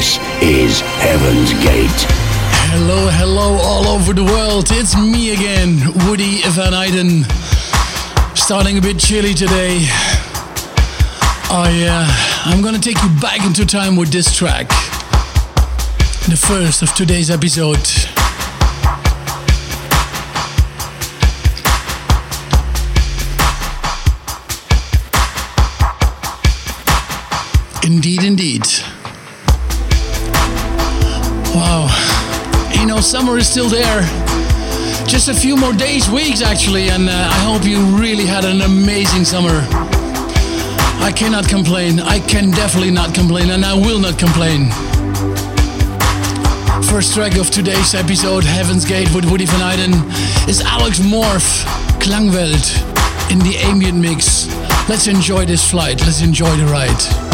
This is Heaven's Gate. Hello, hello, all over the world. It's me again, Woody Van Eyden. Starting a bit chilly today. Oh, uh, yeah. I'm gonna take you back into time with this track. The first of today's episode. Indeed, indeed. Summer is still there. Just a few more days, weeks actually, and uh, I hope you really had an amazing summer. I cannot complain. I can definitely not complain, and I will not complain. First track of today's episode, Heaven's Gate with Woody Van Eyden, is Alex Morph, Klangwelt, in the ambient mix. Let's enjoy this flight. Let's enjoy the ride.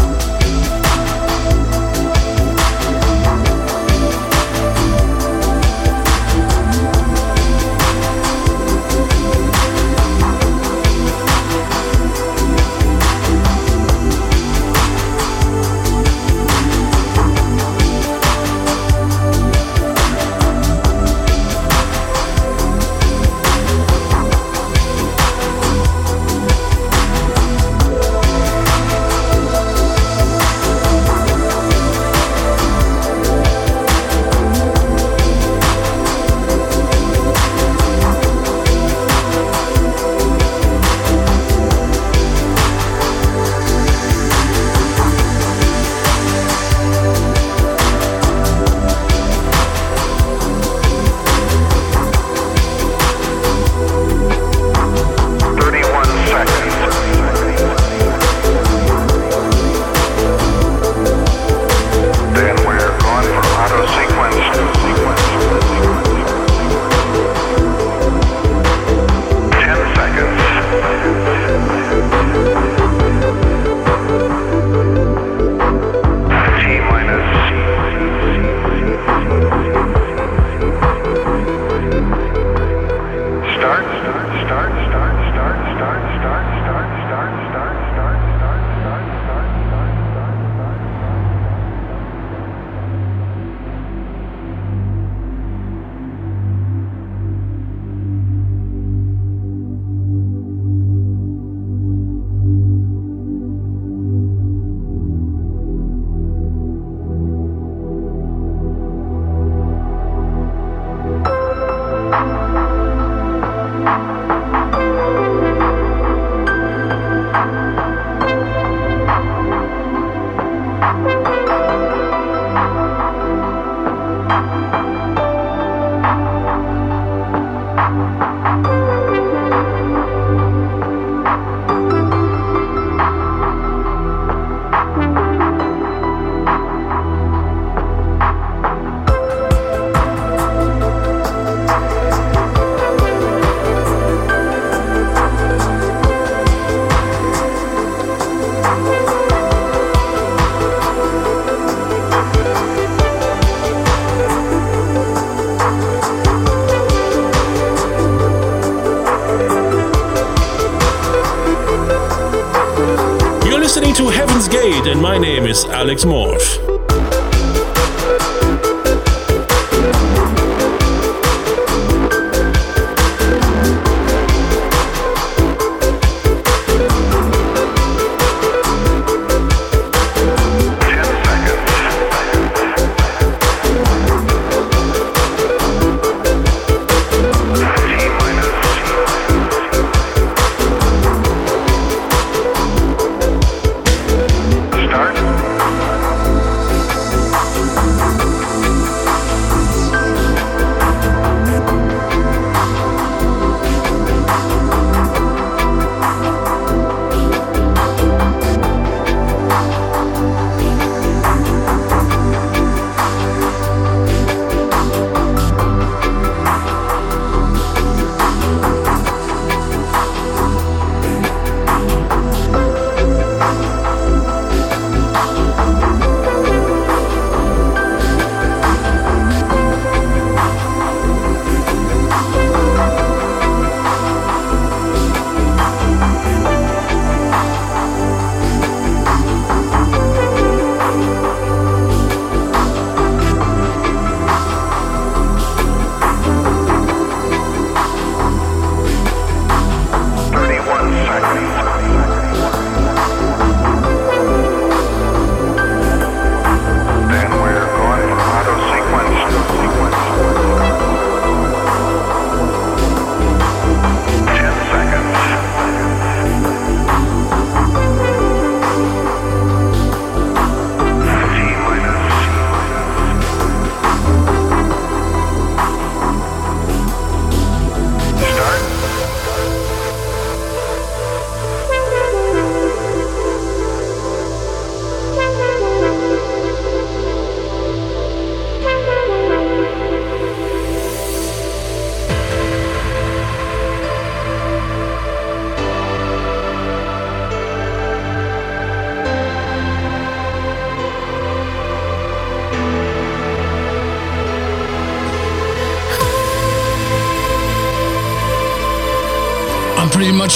Alex my name is Alex much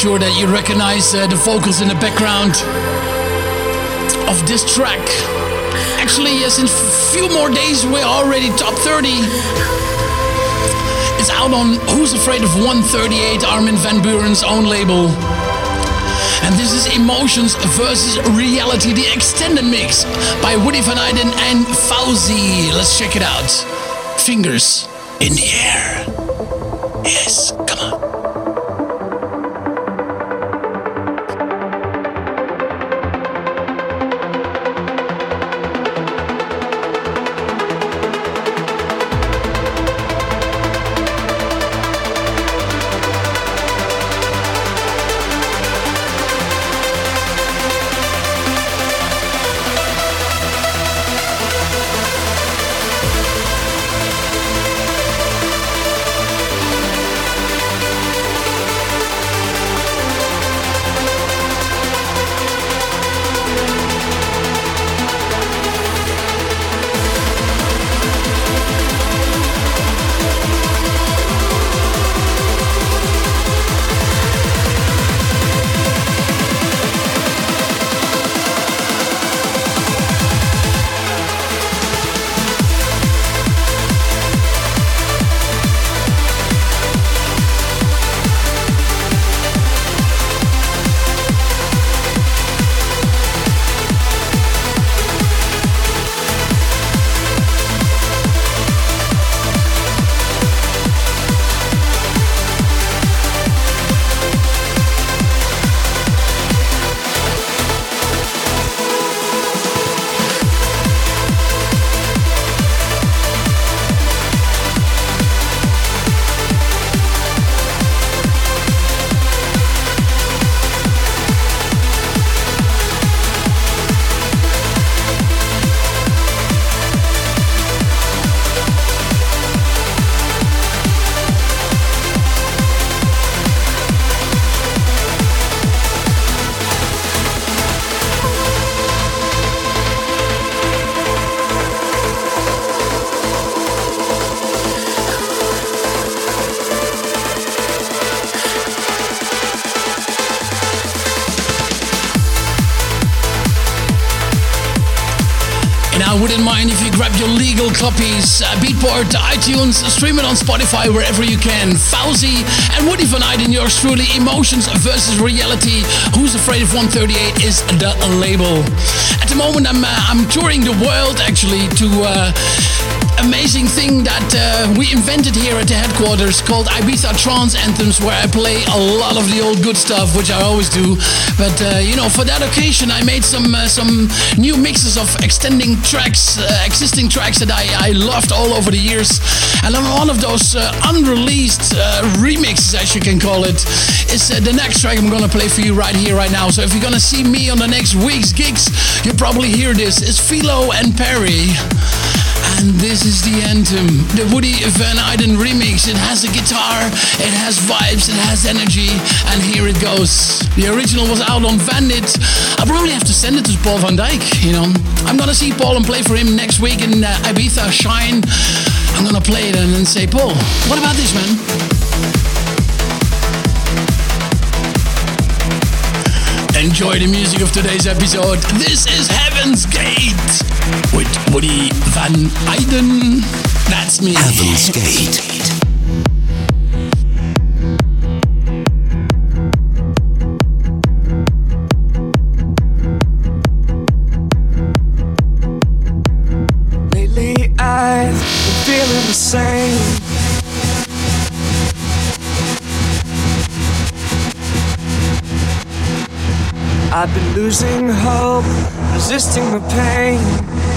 sure that you recognize uh, the vocals in the background of this track. Actually, yes, in a few more days, we're already top 30. It's out on Who's Afraid of 138, Armin van Buuren's own label. And this is Emotions versus Reality, the extended mix by Woody Van Eyden and Fauzi. Let's check it out. Fingers in the air. Yes, copies, uh, Beatport, iTunes, stream it on Spotify wherever you can. Fauzi and Woody Van Eyden, yours truly. Emotions versus reality. Who's Afraid of 138 is the label. At the moment, I'm, uh, I'm touring the world actually to. Amazing thing that uh, we invented here at the headquarters called Ibiza Trance Anthems, where I play a lot of the old good stuff, which I always do. But uh, you know, for that occasion, I made some uh, some new mixes of extending tracks, uh, existing tracks that I, I loved all over the years. And on one of those uh, unreleased uh, remixes, as you can call it, is the next track I'm gonna play for you right here, right now. So if you're gonna see me on the next week's gigs, you'll probably hear this. It's Filo and Peri. And this is the anthem, the Woody Van Eyden remix. It has a guitar, it has vibes, it has energy, and here it goes. The original was out on Vandit. I'll probably have to send it to Paul van Dyk, you know. I'm gonna see Paul and play for him next week in uh, Ibiza Shine. I'm gonna play it and then say, Paul, what about this, man? Enjoy the music of today's episode. This is Heaven's Gate with Woody Van Eyden. That's me. Heaven's Gate. Lately I've been feeling the same I've been losing hope, resisting the pain.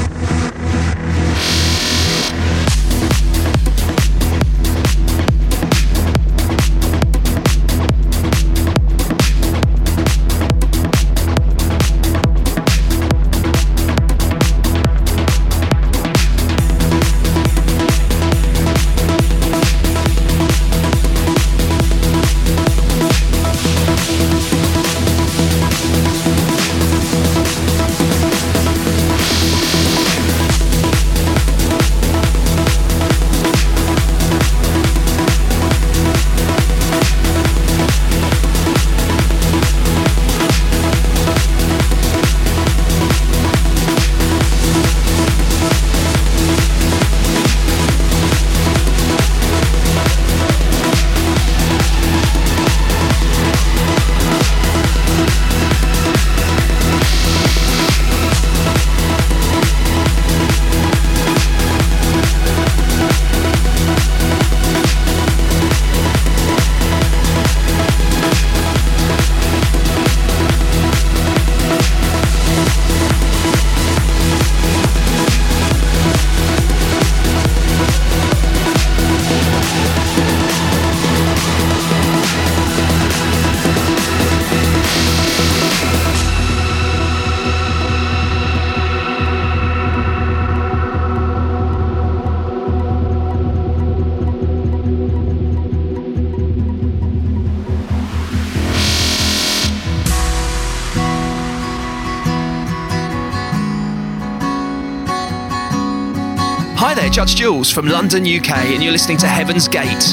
Judge from London, UK, and you're listening to Heaven's Gate.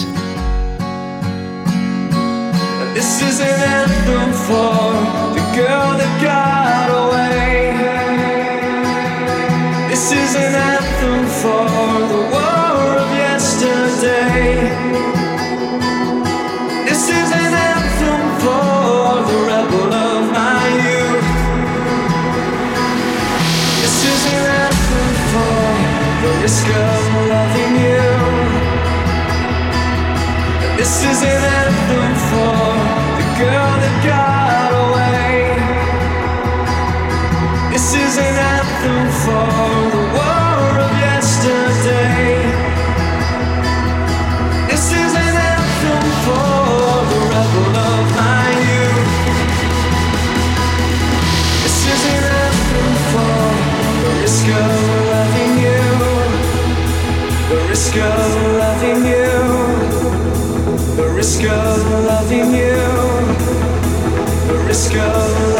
This is an anthem for the girl that got away. This is an anthem for the war of yesterday. This is an anthem for the rebel of my youth. This is an anthem for the risk of This is an anthem for the girl that got away. This is an anthem for the of loving you. The risk of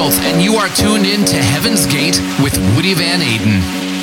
Schulz, and you are tuned in to Heaven's Gate with Woody Van Eyden.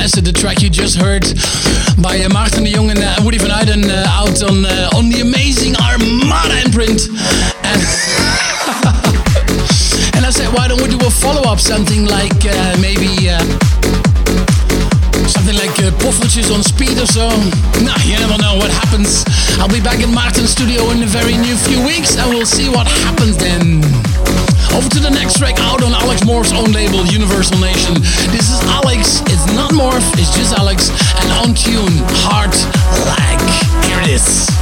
Blessed, the track you just heard by uh, Maarten de Jong and uh, Woody van Eyden uh, out on uh, on the amazing Armada imprint. And, and I said, why don't we do a follow up, something like uh, maybe uh, something like uh, poffertjes on speed or so. Nah, you never know what happens. I'll be back in Martin's studio in the very near few weeks, and we'll see what happens then. Over to the next track out on Alex Morph's own label, Universal Nation. This is Alex. Morph, it's just Alex, and on tune, Heart Lag. Here it is.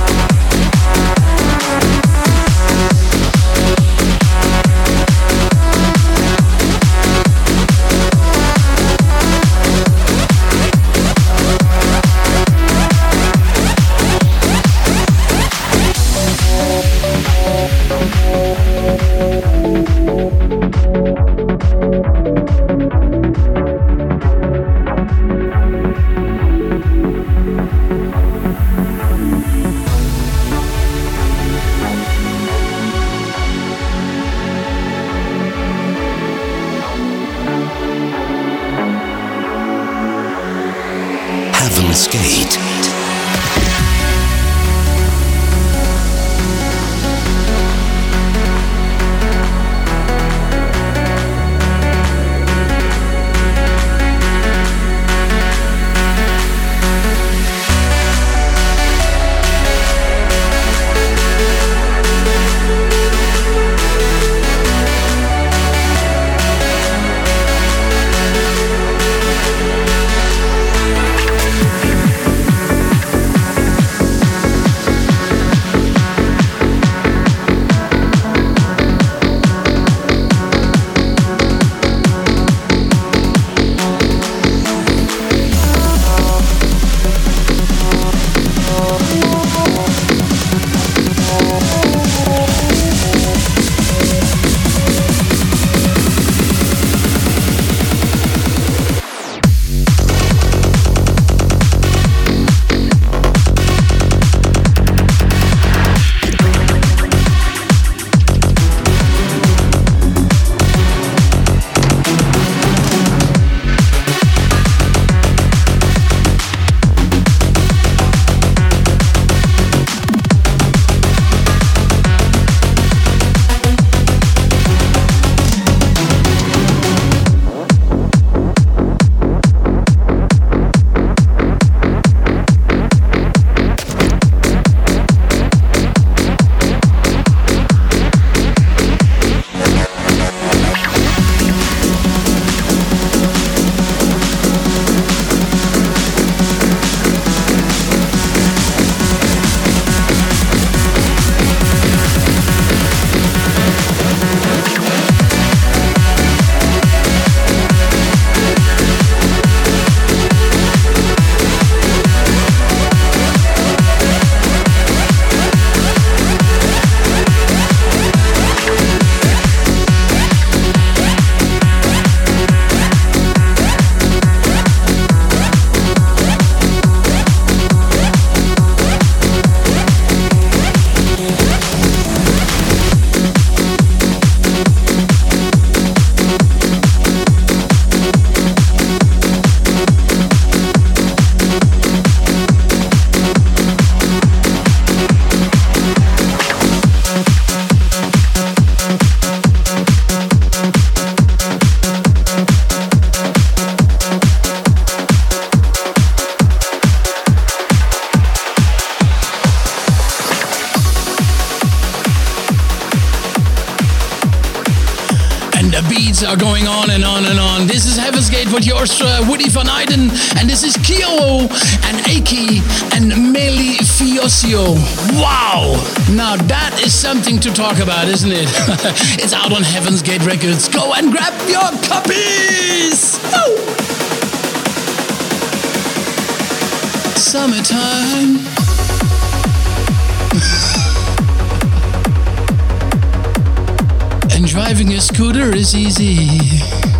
Wow! Now that is something to talk about, isn't it? it's out on Heaven's Gate Records. Go and grab your copies! Oh! Summertime. and driving a scooter is easy.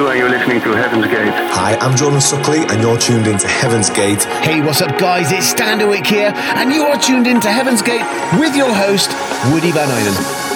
W and you're listening to Heaven's Gate. Hi, I'm Jordan Suckley and you're tuned into Heaven's Gate. Hey, what's up, guys? It's Standerwick here, and you are tuned into Heaven's Gate with your host, Woody Van Eyden.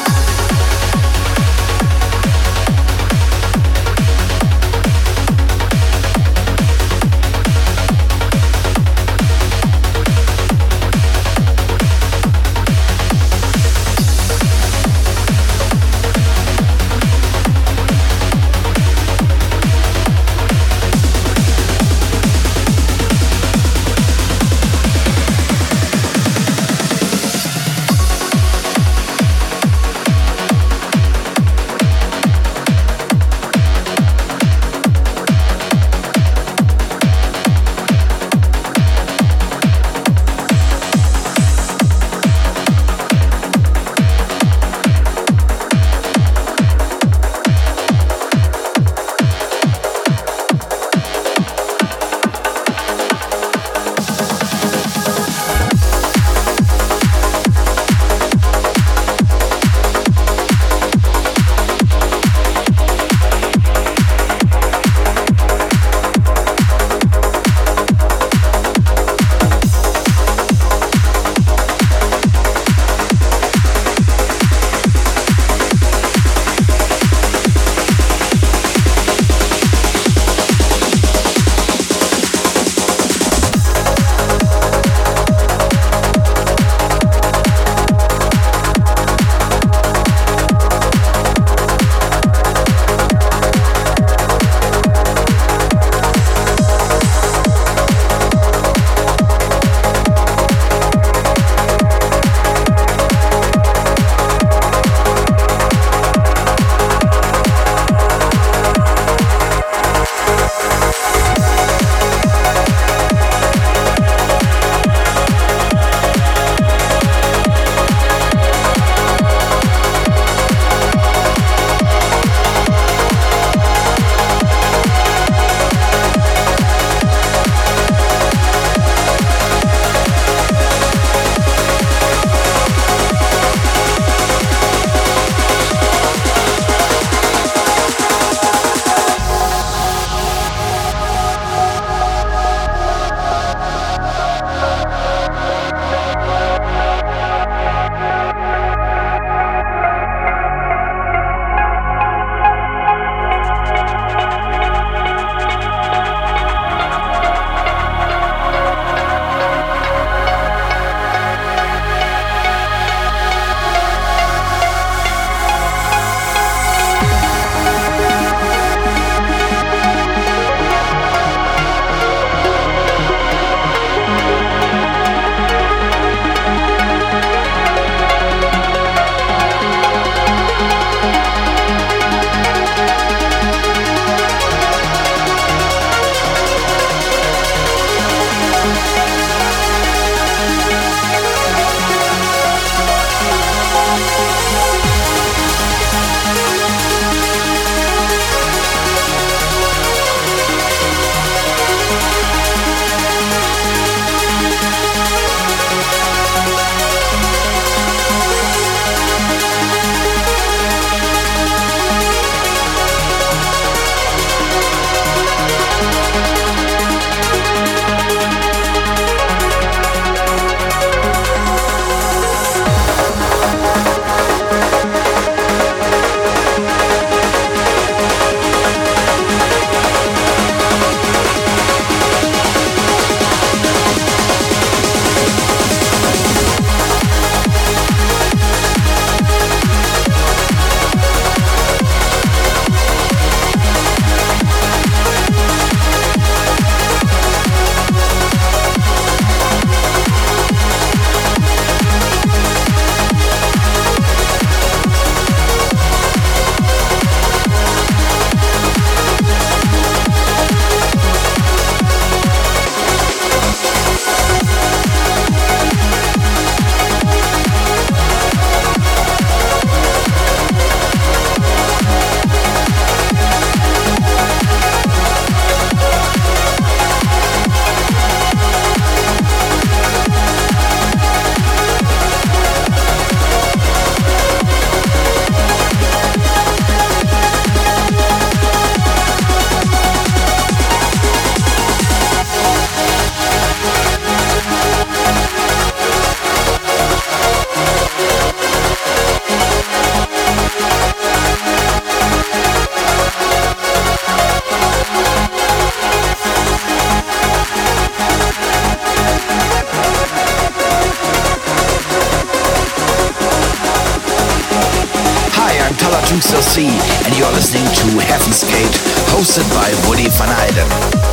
Producer C, and you're listening to Heaven's Gate, hosted by Woody Van Eyden.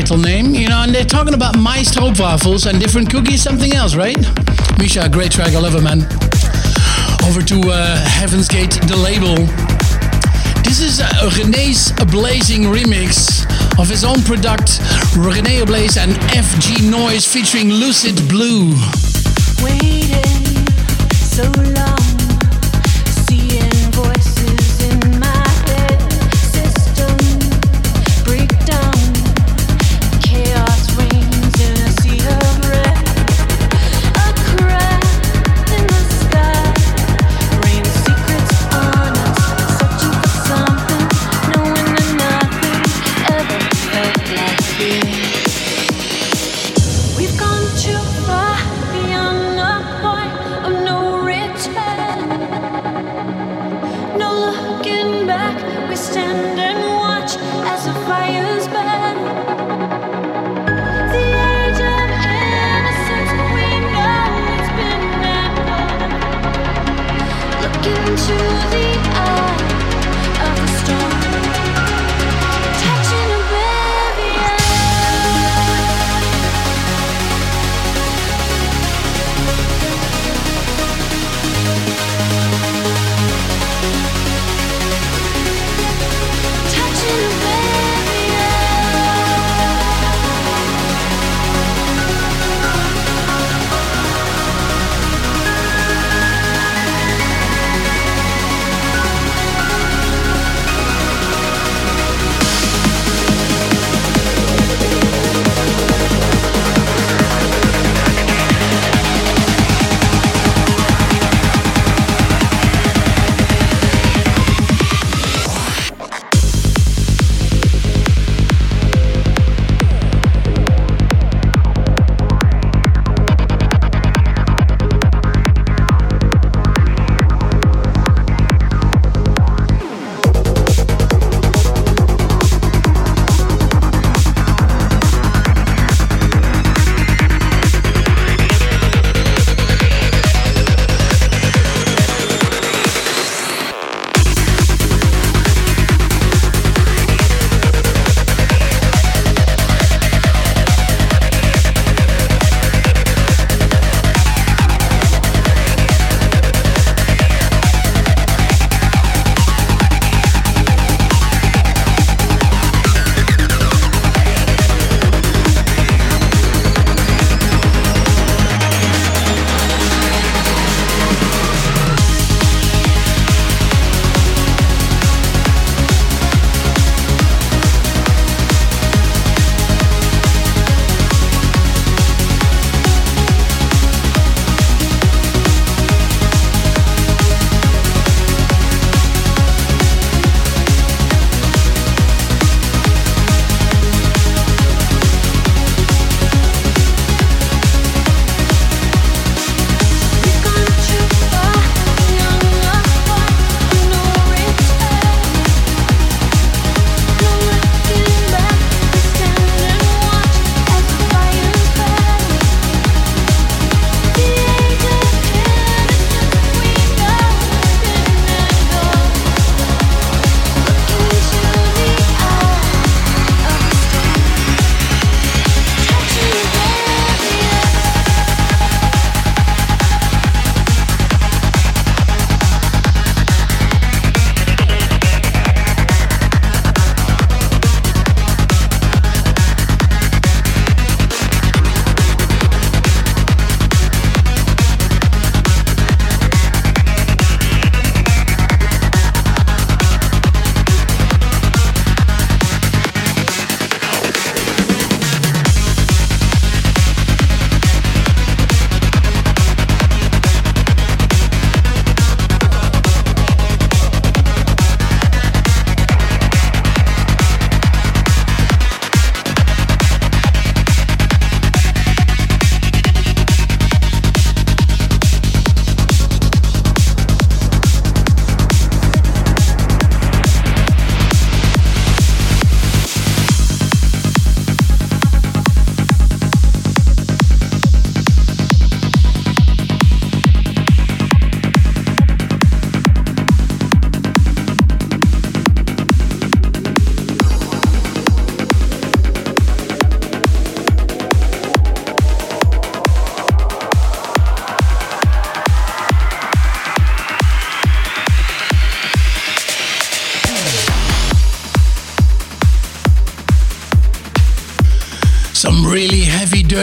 Title name, you know, and they're talking about my stroopwafels and different cookies, something else, right? Misha, great track, I love it, man. Over to uh, Heaven's Gate, the label. This is uh, René's Blazing remix of his own product, René Ablaze and FG Noise featuring Lucid Blue. Waiting so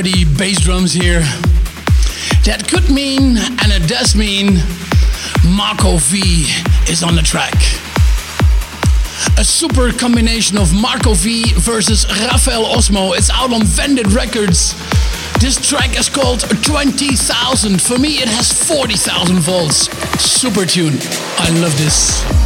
dirty bass drums here. That could mean, and it does mean, Marco V is on the track. A super combination of Marco V versus Rafael Osmo. It's out on Vended Records. This track is called 20,000. For me, it has 40,000 volts. Super tune. I love this.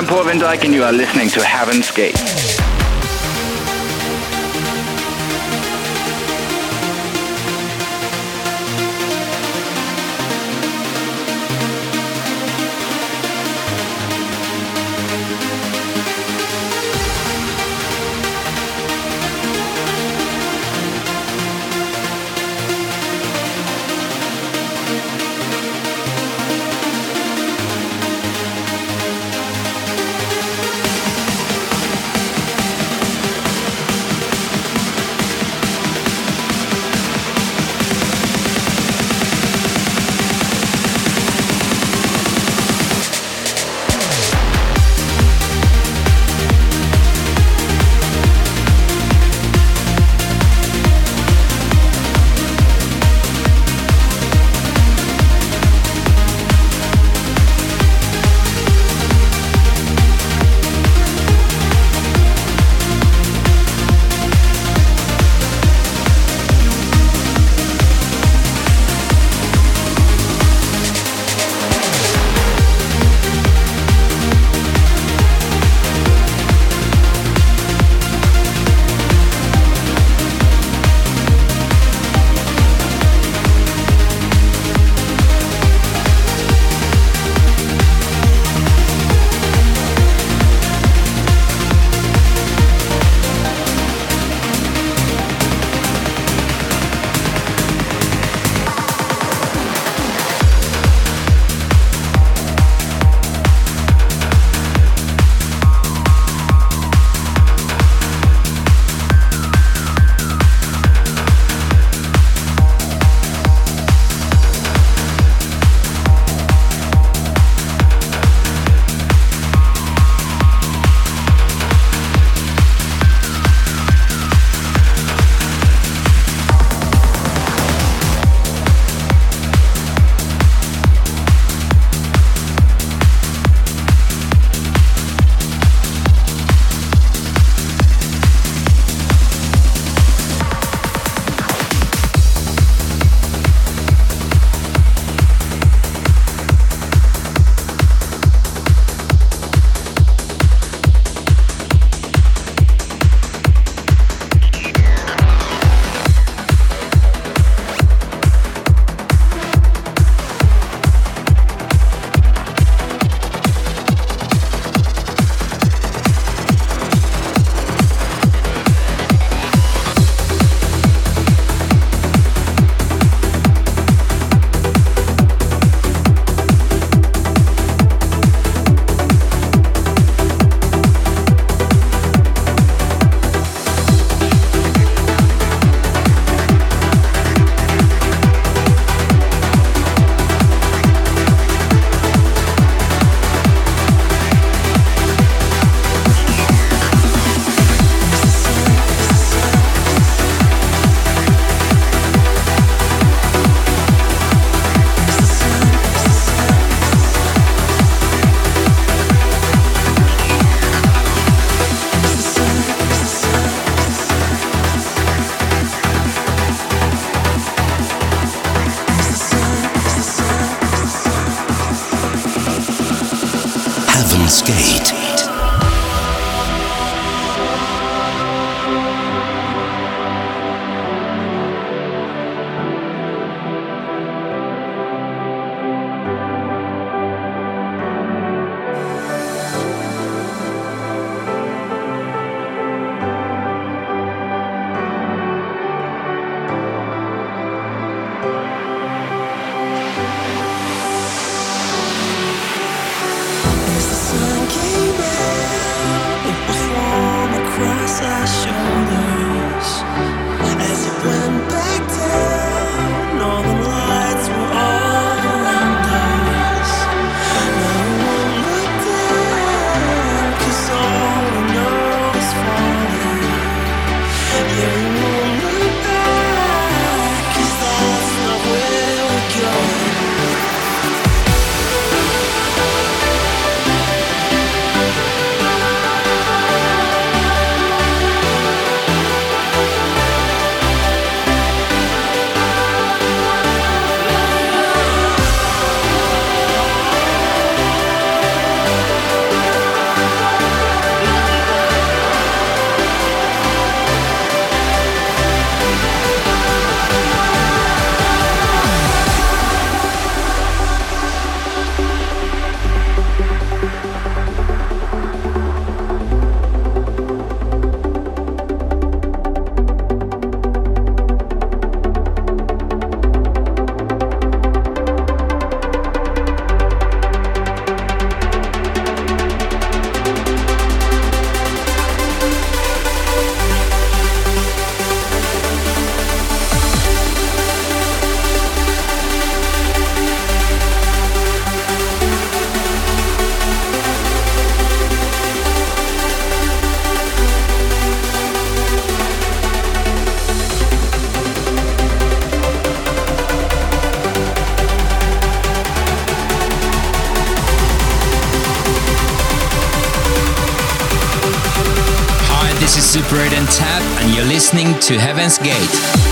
I'm Paul van Dyk, and you are listening to Heaven's Gate. Listening to Heaven's Gate.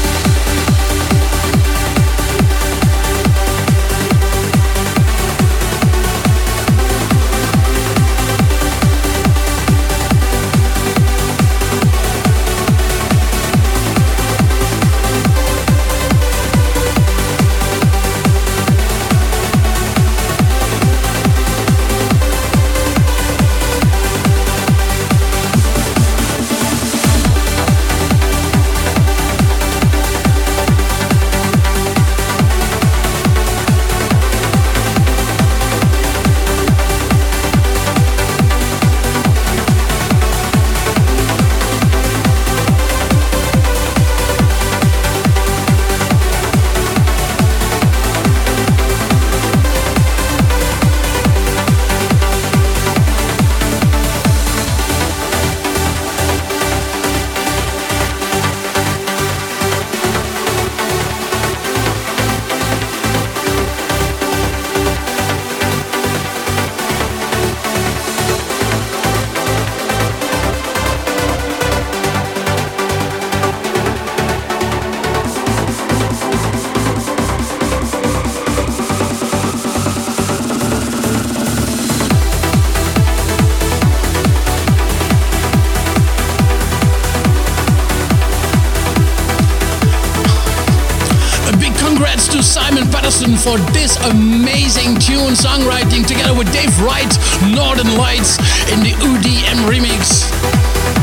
Amazing tune songwriting together with Dave Wright, Northern Lights in the UDM remix.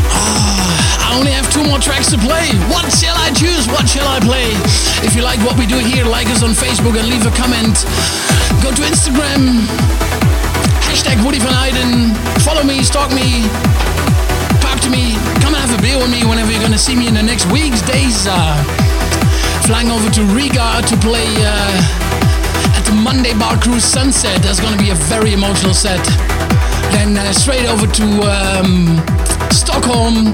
Ah, I only have two more tracks to play. What shall I choose? What shall I play? If you like what we do here, like us on Facebook and leave a comment. Go to Instagram, hashtag Woody Van Eyden. Follow me, stalk me, talk to me. Come and have a beer with me whenever you're gonna see me in the next weeks, days. Uh, flying over to Riga to play uh, the Monday Bar Cruise Sunset. That's going to be a very emotional set. Then uh, straight over to um, Stockholm,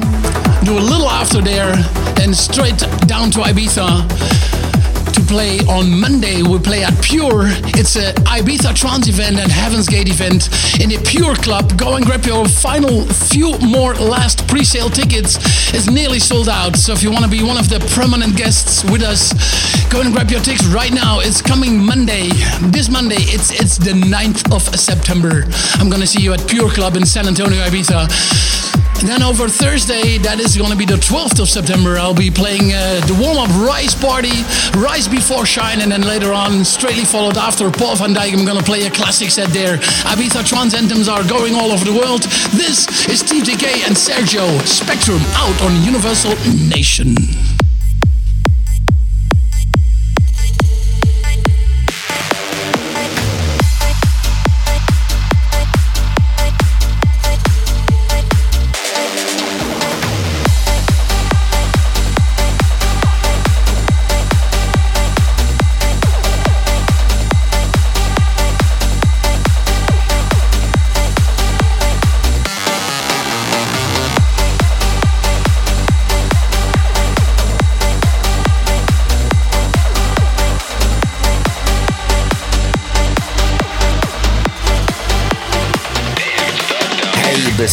do a little after there, then straight down to Ibiza play on Monday. We play at Pure. It's a Ibiza Trance event and Heaven's Gate event in the Pure Club. Go and grab your final few more last pre-sale tickets. It's nearly sold out. So if you want to be one of the permanent guests with us, go and grab your tickets right now. It's coming Monday. This Monday, it's it's the 9th of September. I'm gonna see you at Pure Club in San Antonio, Ibiza. Then over Thursday, that is going to be the 12th of September, I'll be playing uh, the warm up Rise Party, Rise Before Shine, and then later on, straightly followed after Paul van Dyk, I'm going to play a classic set there. Ibiza trance anthems are going all over the world. This is Steve and Sergio Spectrum out on Universal Nation.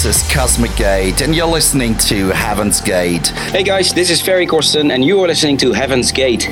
This is Cosmic Gate, and you're listening to Heaven's Gate. Hey guys, this is Ferry Corsten, and you are listening to Heaven's Gate.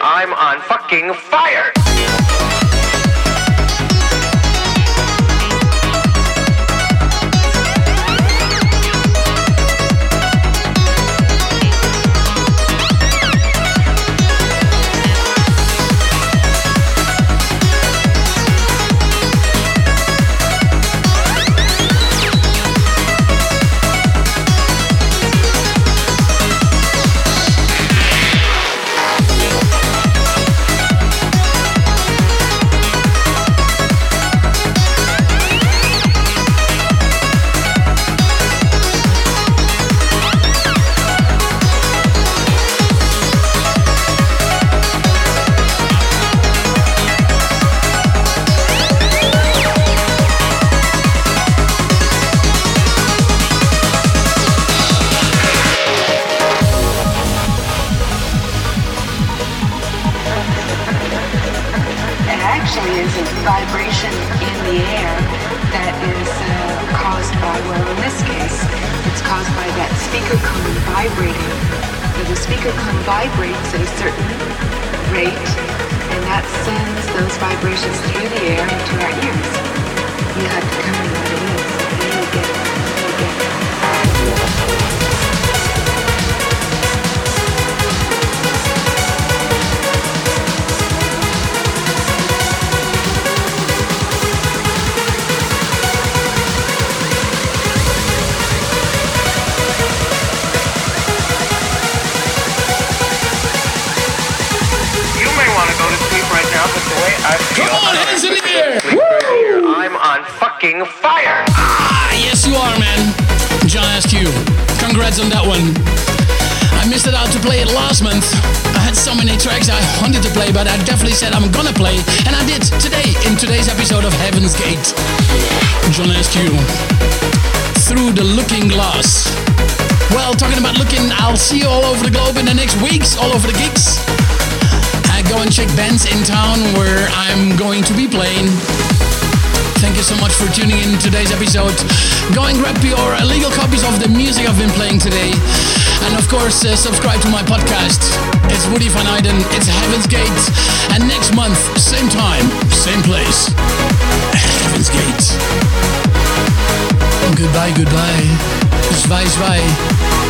Actually on fucking vibration the way I feel. Come on, hands in the air! I'm on fucking fire! Ah, yes, you are, man. John Askew. Congrats on that one. I missed it out to play it last month. I had so many tracks I wanted to play, but I definitely said I'm gonna play, and I did today in today's episode of Heaven's Gate. John Askew. Through the Looking Glass. Well, talking about looking, I'll see you all over the globe in the next weeks, all over the gigs. Go and check Bandsintown where I'm going to be playing. Thank you so much for tuning in today's episode. Go and grab your illegal copies of the music I've been playing today. And of course, uh, subscribe to my podcast. It's Woody Van Eyden, it's Heaven's Gate. And next month, same time, same place. Heaven's Gate. Goodbye, goodbye. Zwaai, zwaai.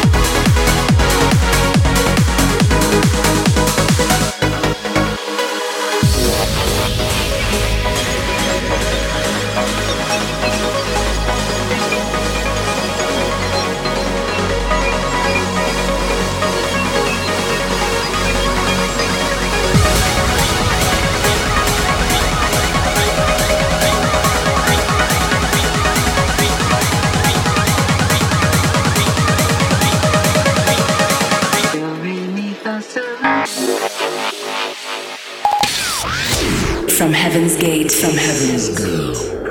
Heaven's Gate, from Heaven's Gate.